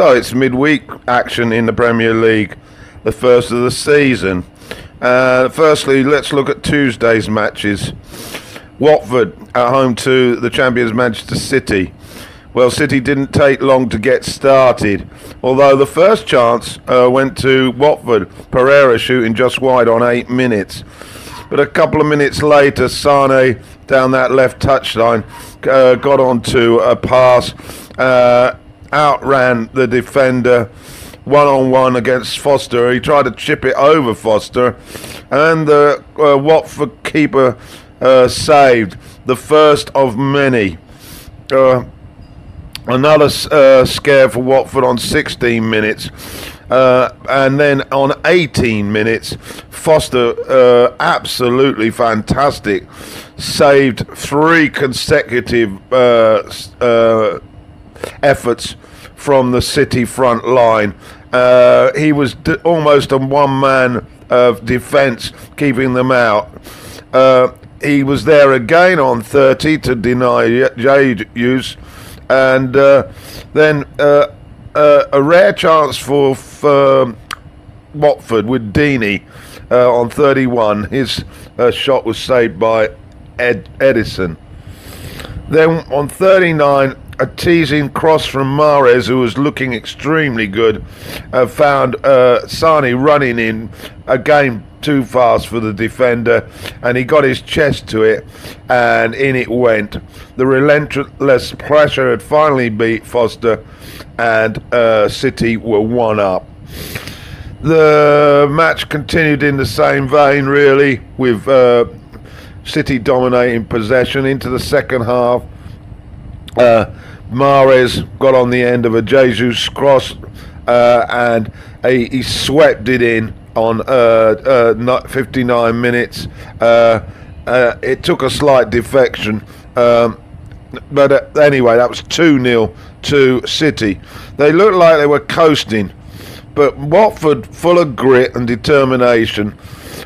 So it's midweek action in the Premier League, the first of the season. Uh, firstly, let's look at Tuesday's matches. Watford at home to the champions Manchester City. Well, City didn't take long to get started, although the first chance uh, went to Watford. Pereira shooting just wide on eight minutes. But a couple of minutes later, Sane down that left touchline uh, got onto a pass, uh, outran the defender one on one against Foster. He tried to chip it over Foster, and the uh, Watford keeper uh, saved the first of many. Uh, another uh, scare for Watford on 16 minutes. Uh, and then on 18 minutes, Foster, uh, absolutely fantastic, saved three consecutive efforts from the City front line. Uh, he was d- almost a one man of defence, keeping them out. he was there again on 30 to deny Jade use and uh, then uh, uh, a rare chance for, for Watford with Deeney uh, on 31. His uh, shot was saved by Ed Ederson. Then on 39, a teasing cross from Mahrez, who was looking extremely good, uh, found uh, Sane running in again too fast for the defender, and he got his chest to it, and in it went. The relentless pressure had finally beat Foster, and uh, City were one up. The match continued in the same vein, really, with uh, City dominating possession into the second half. Uh, Mahrez got on the end of a Jesus cross uh, and he, he, swept it in on uh, uh, 59 minutes. Uh, uh, it took a slight defection. Um, but uh, anyway, that was 2 0 to City. They looked like they were coasting, but Watford, full of grit and determination,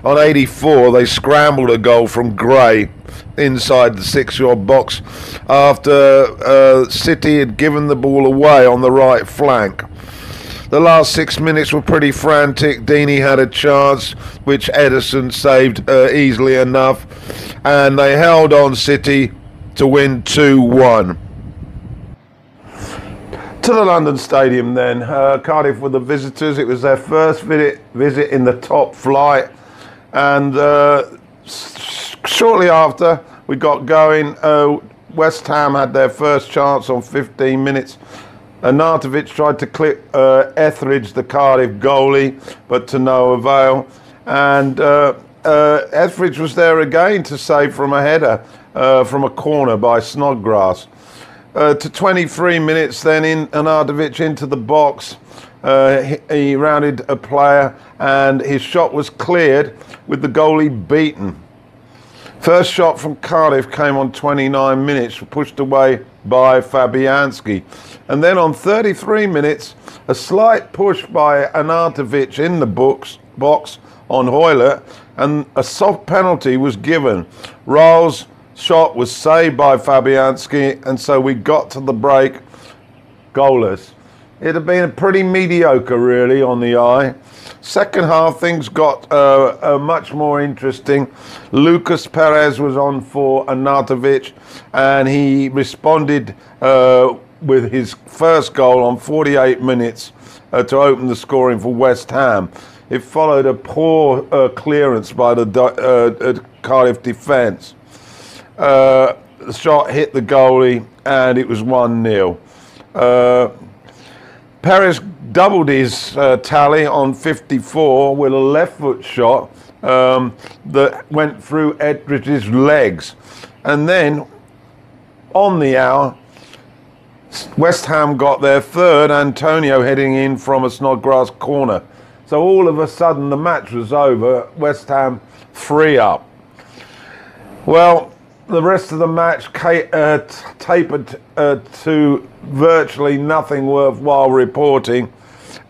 on 84, they scrambled a goal from Gray inside the six-yard box after uh, City had given the ball away on the right flank. The last six minutes were pretty frantic. Deeney had a chance, which Ederson saved uh, easily enough, and they held on City to win 2 1. To the London Stadium, then. Uh, Cardiff were the visitors. It was their first visit, visit in the top flight and uh, shortly after we got going, uh, West Ham had their first chance on 15 minutes. Arnautovic tried to clip uh, Etheridge, the Cardiff goalie, but to no avail. And uh, uh, Etheridge was there again to save from a header uh, from a corner by Snodgrass. Uh, to 23 minutes, then in into the box. Uh, he, he, rounded a player and his shot was cleared with the goalie beaten. First shot from Cardiff came on 29 minutes, pushed away by Fabianski. And then on 33 minutes, a slight push by Arnautovic in the books, box on Hoilett, and a soft penalty was given. Rowell's shot was saved by Fabianski, and so we got to the break goalless. It had been pretty mediocre, really, on the eye. Second half, things got uh, uh, much more interesting. Lucas Perez was on for Arnautovic, and he responded uh, with his first goal on 48 minutes uh, to open the scoring for West Ham. It followed a poor uh, clearance by the uh, Cardiff defence. the shot hit the goalie, and it was 1 0. Perez doubled his uh, tally on 54 with a left foot shot um, that went through Etheridge's legs. And then on the hour, West Ham got their third, Antonio heading in from a Snodgrass corner. So all of a sudden the match was over, West Ham three up. Well, the rest of the match uh, tapered uh, to virtually nothing worthwhile reporting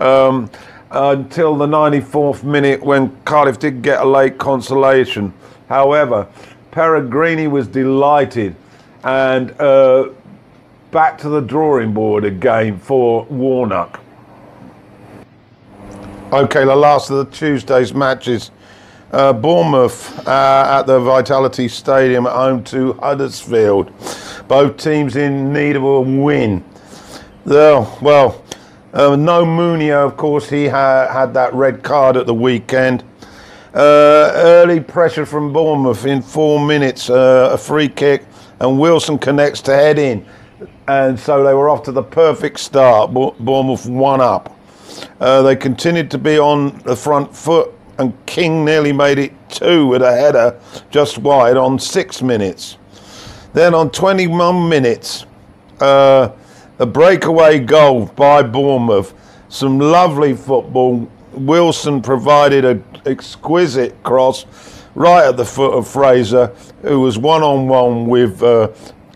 um, until the 94th minute when Cardiff did get a late consolation. However, Pellegrini was delighted and uh, back to the drawing board again for Warnock. Okay, the last of the Tuesday's matches. Uh, Bournemouth uh, at the Vitality Stadium at home to Huddersfield. Both teams in need of a win. Well, well uh, no Munir, of course, he ha- had that red card at the weekend. Uh, early pressure from Bournemouth in four minutes, uh, a free kick, and Wilson connects to head in. And so they were off to the perfect start. Bournemouth one up. Uh, they continued to be on the front foot, and King nearly made it two with a header just wide on six minutes. Then on 21 minutes, uh, a breakaway goal by Bournemouth. Some lovely football. Wilson provided an exquisite cross right at the foot of Fraser, who was one on one with uh,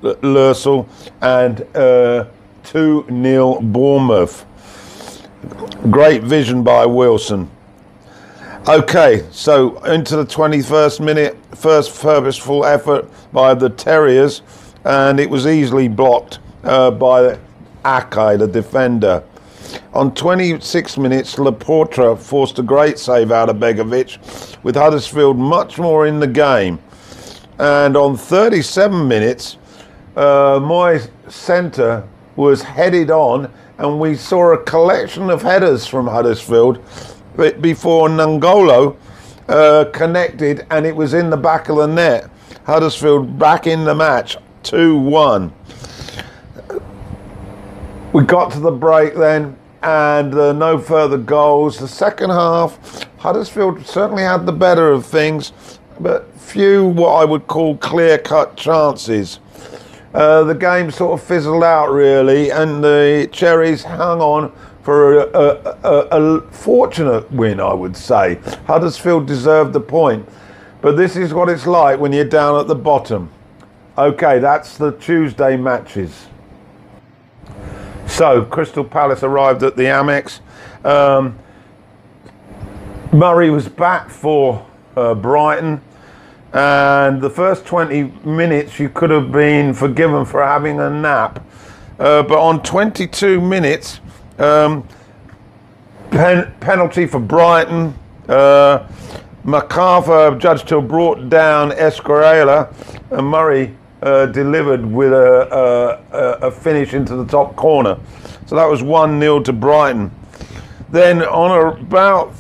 Lössl, and uh, 2 uh, 0 Bournemouth. Great vision by Wilson. Okay, so into the 21st minute, first purposeful effort by the Terriers, and it was easily blocked uh, by Aké, the defender. On 26 minutes, Laporta forced a great save out of Begovic, with Huddersfield much more in the game. And on 37 minutes, uh, my centre was headed on and we saw a collection of headers from Huddersfield before Nangolo uh, connected and it was in the back of the net. Huddersfield back in the match, 2 1. We got to the break then and uh, no further goals. The second half, Huddersfield certainly had the better of things, but few what I would call clear cut chances. Uh, the game sort of fizzled out really, and the Cherries hung on for a, a, a, a, fortunate win, I would say. Huddersfield deserved the point, but this is what it's like when you're down at the bottom. Okay, that's the Tuesday matches. So, Crystal Palace arrived at the Amex. Um, Murray was back for uh, Brighton and the first 20 minutes you could have been forgiven for having a nap. Uh, but on 22 minutes, um, pen- penalty for Brighton. Uh, McArthur judged to brought down Esquerela, and Murray uh, delivered with a, a, a, finish into the top corner. So that was 1 0 to Brighton. Then on about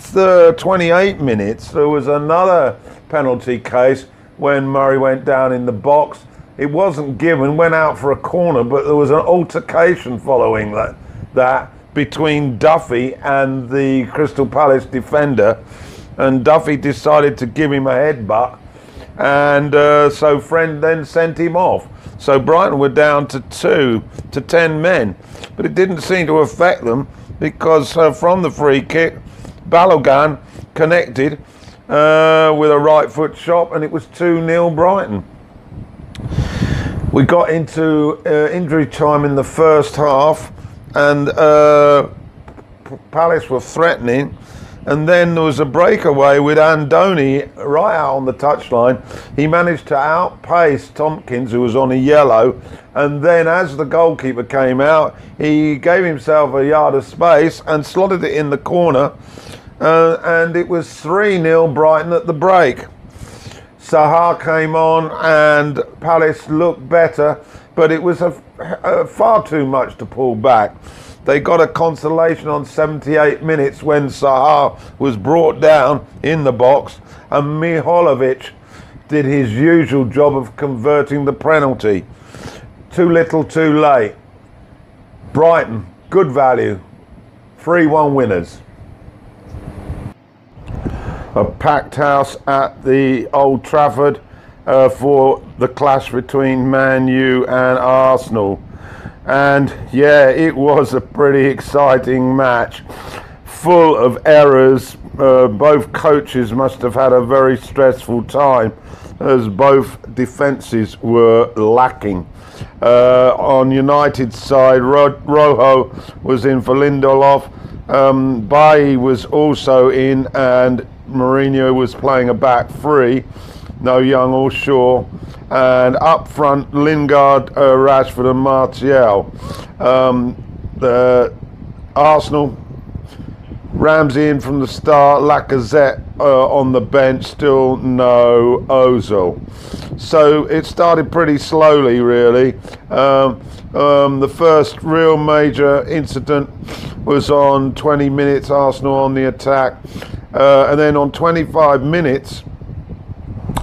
28 minutes, there was another penalty case when Murray went down in the box. It wasn't given, went out for a corner, but there was an altercation following that, that between Duffy and the Crystal Palace defender. And Duffy decided to give him a headbutt. And uh, so Friend then sent him off. So Brighton were down to two to ten men. But it didn't seem to affect them because uh, from the free kick, Balogun connected uh, with a right foot shot, and it was 2 0 Brighton. We got into uh, injury time in the first half, and uh, Palace were threatening. And then there was a breakaway with Andoni right out on the touchline. He managed to outpace Tompkins, who was on a yellow. And then, as the goalkeeper came out, he gave himself a yard of space and slotted it in the corner uh, and it was 3 0 Brighton at the break. Zaha came on and Palace looked better, but it was a, a far too much to pull back. They got a consolation on 78 minutes when Zaha was brought down in the box and Miholovic did his usual job of converting the penalty. Too little, too late. Brighton, good value. 3 1 winners a packed house at the Old Trafford uh, for the clash between Man U and Arsenal. And yeah, it was a pretty exciting match, full of errors. Uh, both coaches must have had a very stressful time as both defences were lacking. Uh, on United's side, Ro- Rojo was in for Lindelof. Um, Bailly was also in, and Mourinho was playing a back three, no Young or Shaw, and up front Lingard, uh, Rashford, and Martial. Um, the Arsenal Ramsey in from the start, Lacazette uh, on the bench, still no Ozil. So it started pretty slowly, really. Um, um, the first real major incident was on 20 minutes, Arsenal on the attack. Uh, and then on 25 minutes,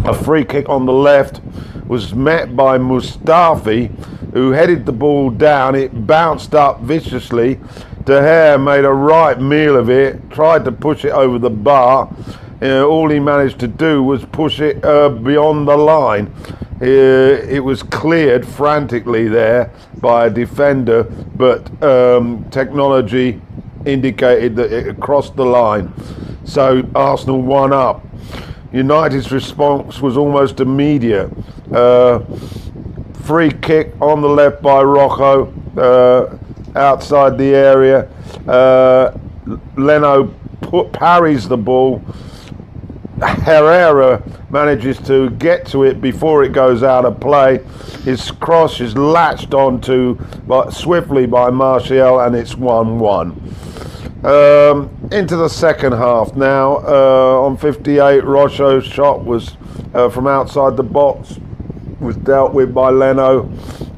a free kick on the left was met by Mustafi, who headed the ball down. It bounced up viciously. De Gea made a right meal of it, tried to push it over the bar. Uh, all he managed to do was push it uh, beyond the line. Uh, it was cleared frantically there by a defender, but um, technology indicated that it crossed the line. So Arsenal won up. United's response was almost immediate. Uh, free kick on the left by Rojo uh, outside the area. Uh, Leno put, parries the ball. Herrera manages to get to it before it goes out of play. His cross is latched onto swiftly by Martial, and it's 1 1. Um, into the second half now. Uh, on 58, Rojo's shot was uh, from outside the box, was dealt with by Leno.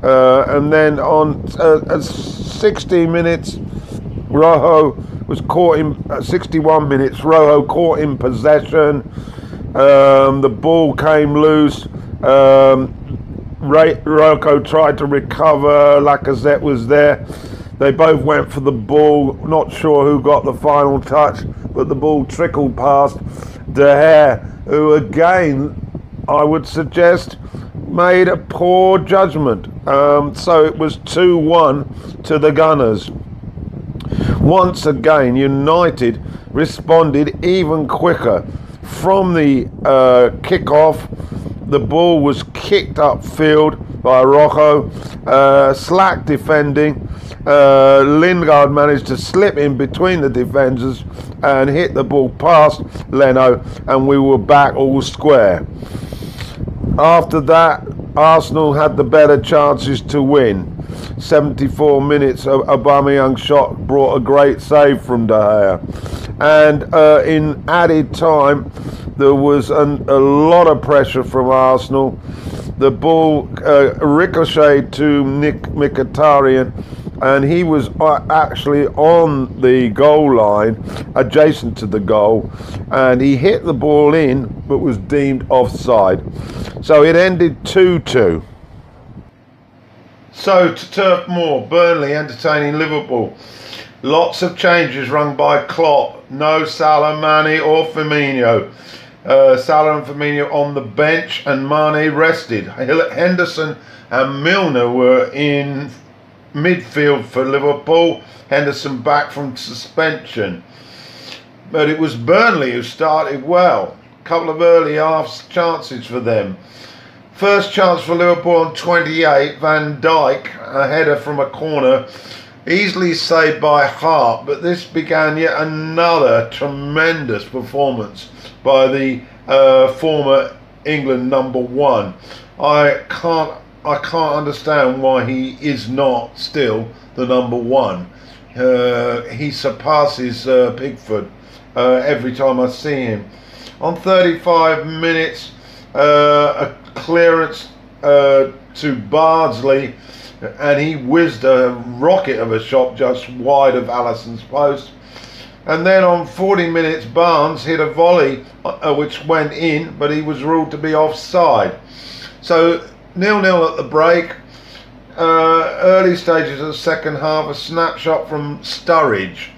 Uh, and then on uh, 60 minutes, Rojo was caught in uh, 61 minutes. Rojo caught in possession. Um, the ball came loose. Um, Rojo tried to recover. Lacazette was there. They both went for the ball. Not sure who got the final touch, but the ball trickled past De Gea, who again, I would suggest, made a poor judgment. Um, so it was 2 1 to the Gunners. Once again, United responded even quicker. From the uh, kick-off, the ball was kicked upfield by Rojo, uh, slack defending, uh, Lingard managed to slip in between the defenders and hit the ball past Leno, and we were back all square. After that, Arsenal had the better chances to win. 74 minutes, Aubameyang shot brought a great save from De Gea. And uh, in added time, there was an, a lot of pressure from Arsenal. The ball uh, ricocheted to Nick Mkhitaryan and he was uh, actually on the goal line, adjacent to the goal, and he hit the ball in, but was deemed offside. So it ended 2 2. So to Turf Moor, Burnley entertaining Liverpool. Lots of changes rung by Klopp. No Salah, Mane or Firmino. Uh, Salah and Firmino on the bench and Mane rested. Henderson and Milner were in midfield for Liverpool. Henderson back from suspension. But it was Burnley who started well. A couple of early half chances for them. First chance for Liverpool on 28. Van Dijk, a header from a corner, easily saved by Hart. But this began yet another tremendous performance by the uh, former England number one. I can't I can't understand why he is not still the number one. Uh, he surpasses uh, Pickford uh, every time I see him. On 35 minutes, uh, a clearance uh, to Bardsley, and he whizzed a rocket of a shot just wide of Alisson's post. And then on 40 minutes, Barnes hit a volley uh, which went in, but he was ruled to be offside. So nil-nil at the break. Uh, early stages of the second half, a snapshot from Sturridge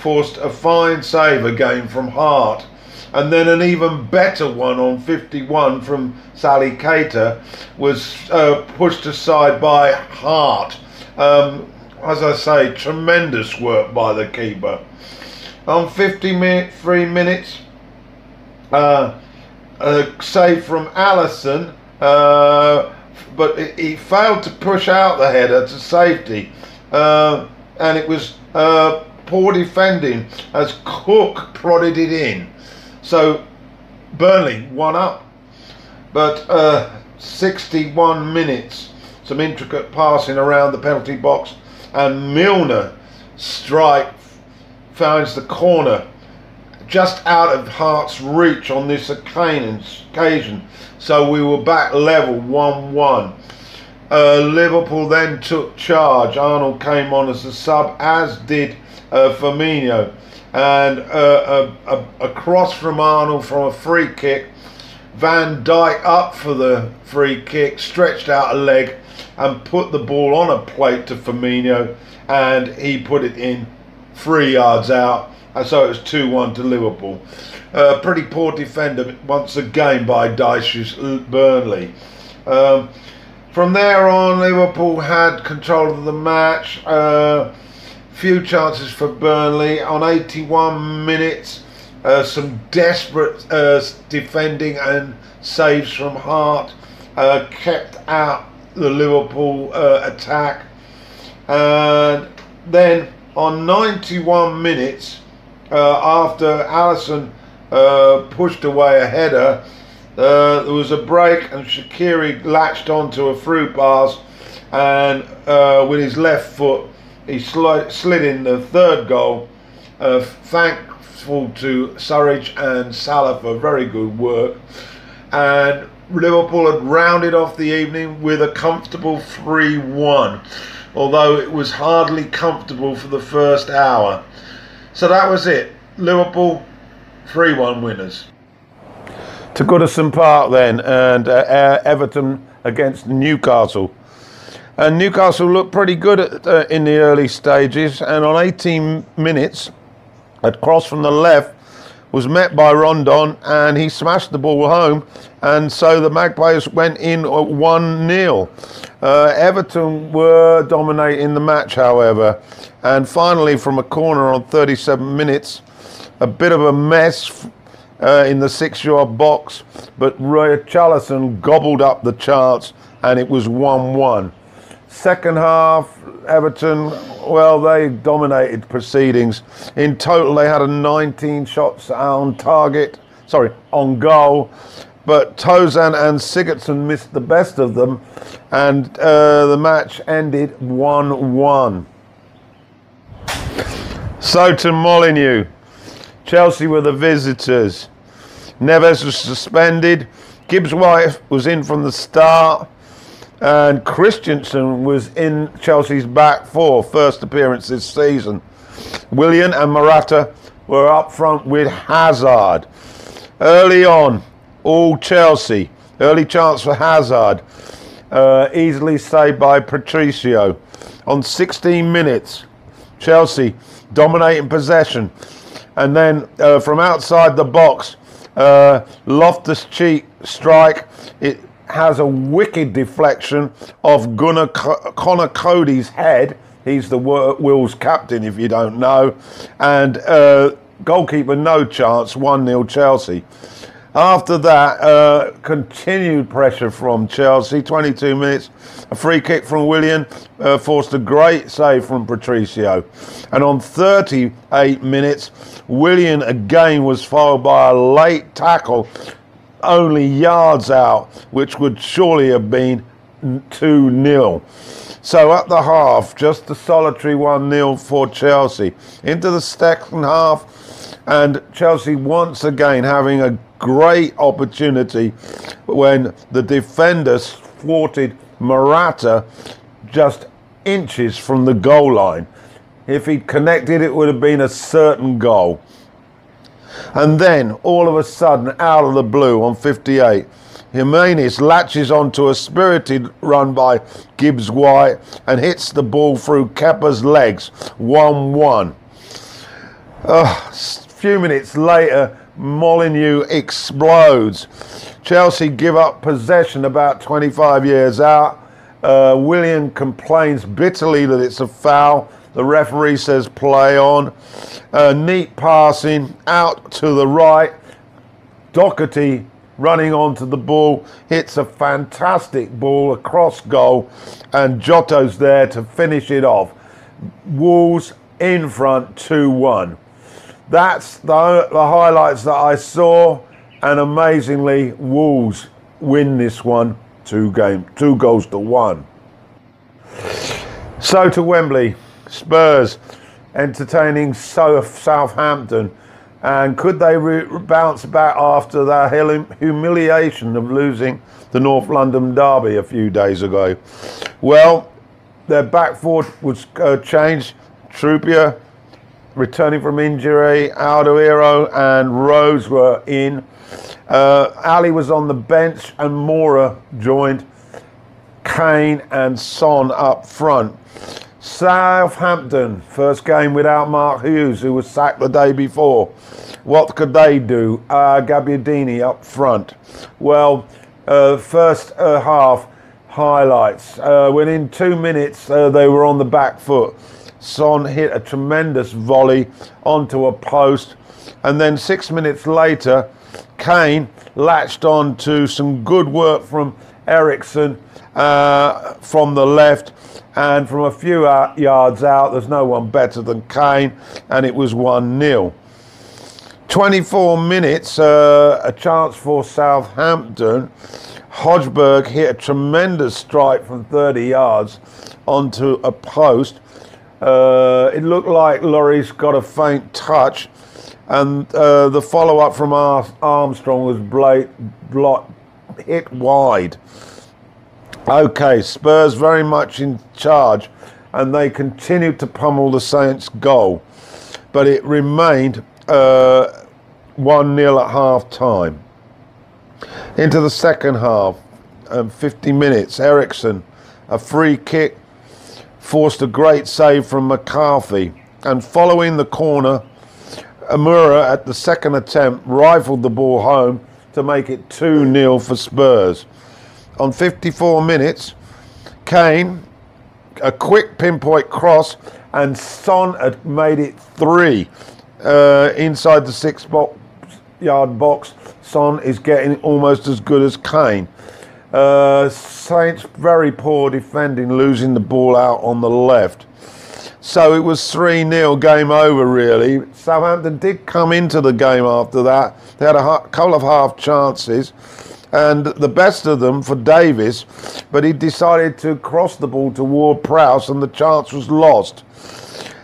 forced a fine save again from Hart. And then an even better one on 51 from Sally Keita was uh, pushed aside by Hart. Um, as I say, tremendous work by the keeper. On 53 minutes, uh, a save from Alisson. Uh, but he failed to push out the header to safety, uh, and it was uh, poor defending as Cork prodded it in. So Burnley won up, but uh, 61 minutes, some intricate passing around the penalty box, and Milner strike finds the corner just out of Hart's reach on this occasion. So we were back level 1 1. Uh, Liverpool then took charge. Arnold came on as a sub, as did uh, Firmino. And uh, across from Arnold from a free kick, Van Dijk up for the free kick, stretched out a leg and put the ball on a plate to Firmino, and he put it in three yards out. So it was 2 1 to Liverpool. Uh, pretty poor defender once again by Dyche's Burnley. Um, from there on, Liverpool had control of the match. Uh, few chances for Burnley on 81 minutes. Uh, some desperate uh, defending and saves from Hart uh, kept out the Liverpool uh, attack. And then on 91 minutes, uh, after Alisson uh, pushed away a header, uh, there was a break and Shaqiri latched onto a through pass and uh, with his left foot he slid, slid in the third goal. Uh, thankful to Sturridge and Salah for very good work. And Liverpool had rounded off the evening with a comfortable 3 1, although it was hardly comfortable for the first hour. So that was it. Liverpool 3 1 winners to Goodison Park then, and uh, Everton against Newcastle. And Newcastle looked pretty good at, uh, in the early stages, and on 18 minutes, a cross from the left was met by Rondon, and he smashed the ball home, and so the Magpies went in 1 0. Uh, Everton were dominating the match, however, and finally, from a corner on 37 minutes, a bit of a mess uh, in the six yard box, but Roy Richarlison gobbled up the chance and it was 1 1. Second half, Everton, well, they dominated proceedings. In total, they had a 19 shots on target, sorry, on goal. But Tosun and Sigurdsson missed the best of them, and uh, the match ended 1 1. So to Molineux. Chelsea were the visitors. Neves was suspended. Gibbs White was in from the start. And Christensen was in Chelsea's back four, first appearance this season. Willian and Morata were up front with Hazard. Early on, all Chelsea. Early chance for Hazard. Uh, easily saved by Patricio. On 16 minutes, Chelsea dominating possession and then uh, from outside the box, uh, Loftus Cheek strike. It has a wicked deflection of Gunnar Co- Conor Coady's head. He's the Wolves captain, if you don't know. And uh, goalkeeper, no chance, 1 0 Chelsea. After that, uh, continued pressure from Chelsea. 22 minutes, a free kick from Willian uh, forced a great save from Patricio. And on 38 minutes, Willian again was followed by a late tackle, only yards out, which would surely have been 2 0. So at the half, just a solitary 1 0 for Chelsea. Into the second half, and Chelsea once again having a great opportunity when the defender thwarted Morata just inches from the goal line. If he'd connected, it would have been a certain goal. And then, all of a sudden, out of the blue on 58, Jimenez latches onto a spirited run by Gibbs White and hits the ball through Kepa's legs 1 1. A few minutes later, Molineux explodes. Chelsea give up possession about 25 years out. Uh, Willian complains bitterly that it's a foul. The referee says play on. Neat passing out to the right. Doherty running onto the ball hits a fantastic ball across goal, and Jota's there to finish it off. Wolves in front 2 1. That's the, the highlights that I saw, and amazingly, Wolves win this one two game, two goals to one. So to Wembley, Spurs entertaining Southampton. And could they re- bounce back after that humiliation of losing the North London Derby a few days ago? Well, their back four was uh, changed. Trippier returning from injury, Alderweireld and Rose were in. Uh, Alli was on the bench and Moura joined Kane and Son up front. Southampton, first game without Mark Hughes, who was sacked the day before. What could they do? Uh, Gabbiadini up front. Well, uh, first uh, half highlights. Uh, within two minutes, uh, they were on the back foot. Son hit a tremendous volley onto a post, and then six minutes later, Kane latched on to some good work from Eriksen uh, from the left and from a few yards out, there's no one better than Kane, and it was 1 0. 24 minutes, uh, a chance for Southampton. Hojbjerg hit a tremendous strike from 30 yards onto a post. Uh, it looked like Lloris got a faint touch, and uh, the follow up from Armstrong was bla- hit wide. Okay, Spurs very much in charge, and they continued to pummel the Saints' goal, but it remained uh, 1 0 at half time. Into the second half, um, 50 minutes, Eriksen, a free kick, forced a great save from McCarthy, and following the corner, Amura at the second attempt rifled the ball home to make it 2 0 for Spurs on 54 minutes. Kane, a quick pinpoint cross, and Son had made it three uh, inside the six box, yard box. Son is getting almost as good as Kane. Uh, Saints very poor defending, losing the ball out on the left. So it was 3 0 game over, really. Southampton did come into the game after that. They had a couple of half chances and the best of them for Davis, but he decided to cross the ball to toward Prowse and the chance was lost.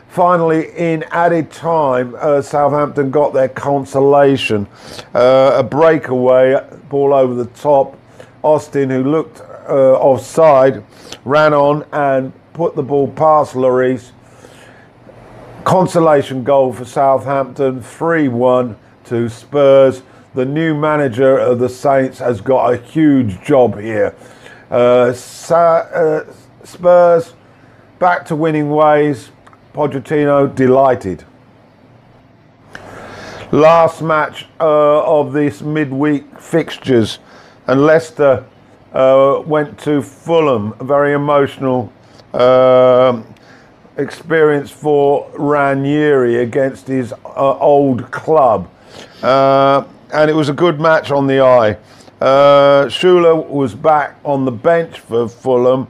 Finally, in added time, uh, Southampton got their consolation. Uh, a breakaway, ball over the top. Austin, who looked uh, offside, ran on and put the ball past Lloris. Consolation goal for Southampton, 3 1 to Spurs the new manager of the Saints has got a huge job here. Uh, uh, Spurs back to winning ways. Pochettino delighted. Last match uh, of this midweek fixtures, and Leicester uh, went to Fulham. Very emotional um, experience for Ranieri against his uh, old club. Uh, and it was a good match on the eye. Uh, was back on the bench for Fulham.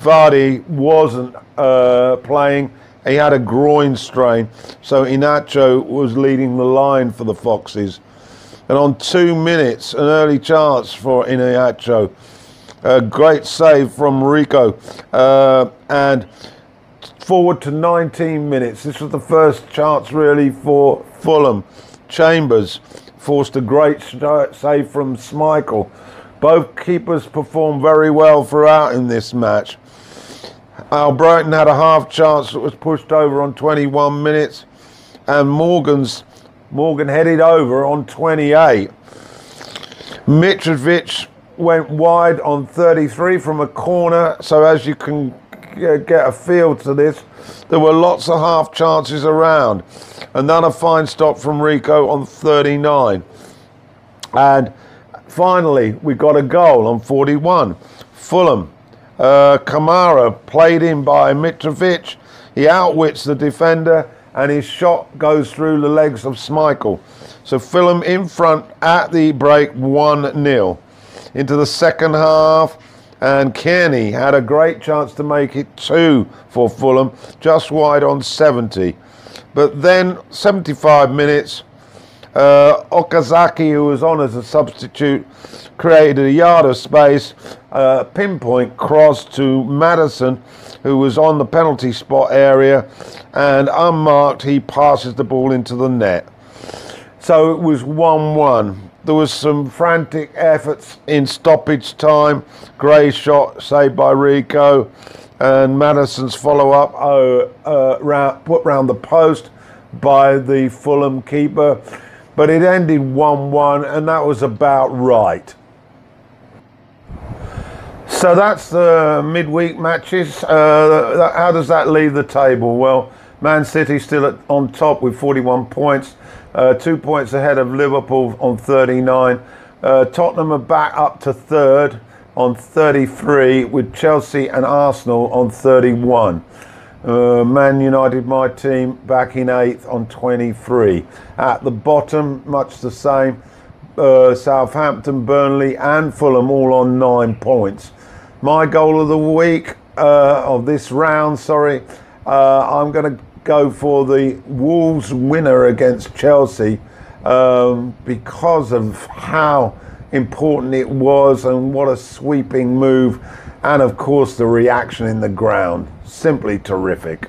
Vardy wasn't uh, playing. He had a groin strain, so Iheanacho was leading the line for the Foxes. And on two minutes, an early chance for Iheanacho. A great save from Rico. Uh, and forward to 19 minutes. This was the first chance really for Fulham. Chambers forced a great save from Schmeichel. Both keepers performed very well throughout in this match. Albrighton had a half chance that was pushed over on 21 minutes, and Morgan's Morgan headed over on 28. Mitrovic went wide on 33 from a corner, so as you can get a feel to this, there were lots of half chances around. Another fine stop from Rico on 39. And finally, we got a goal on 41. Fulham. Uh, Kamara played in by Mitrovic. He outwits the defender and his shot goes through the legs of Schmeichel. So Fulham in front at the break 1 0. Into the second half, and Kenny had a great chance to make it two for Fulham, just wide on 70. But then 75 minutes, uh, Okazaki, who was on as a substitute, created a yard of space, pinpoint cross to Maddison, who was on the penalty spot area, and unmarked, he passes the ball into the net. So it was 1 1. There was some frantic efforts in stoppage time. Gray shot saved by Rico, and Maddison's follow up uh, uh, round, put round the post by the Fulham keeper. But it ended 1 1, and that was about right. So that's the midweek matches. Uh, how does that leave the table? Well, Man City still at, on top with 41 points, uh, two points ahead of Liverpool on 39. Uh, Tottenham are back up to third on 33, with Chelsea and Arsenal on 31. Uh, Man United, my team, back in eighth on 23. At the bottom, much the same. Uh, Southampton, Burnley, and Fulham all on nine points. My goal of the week, uh, of this round, sorry, uh, I'm going to go for the Wolves winner against Chelsea um, because of how important it was and what a sweeping move, and of course the reaction in the ground. Simply terrific.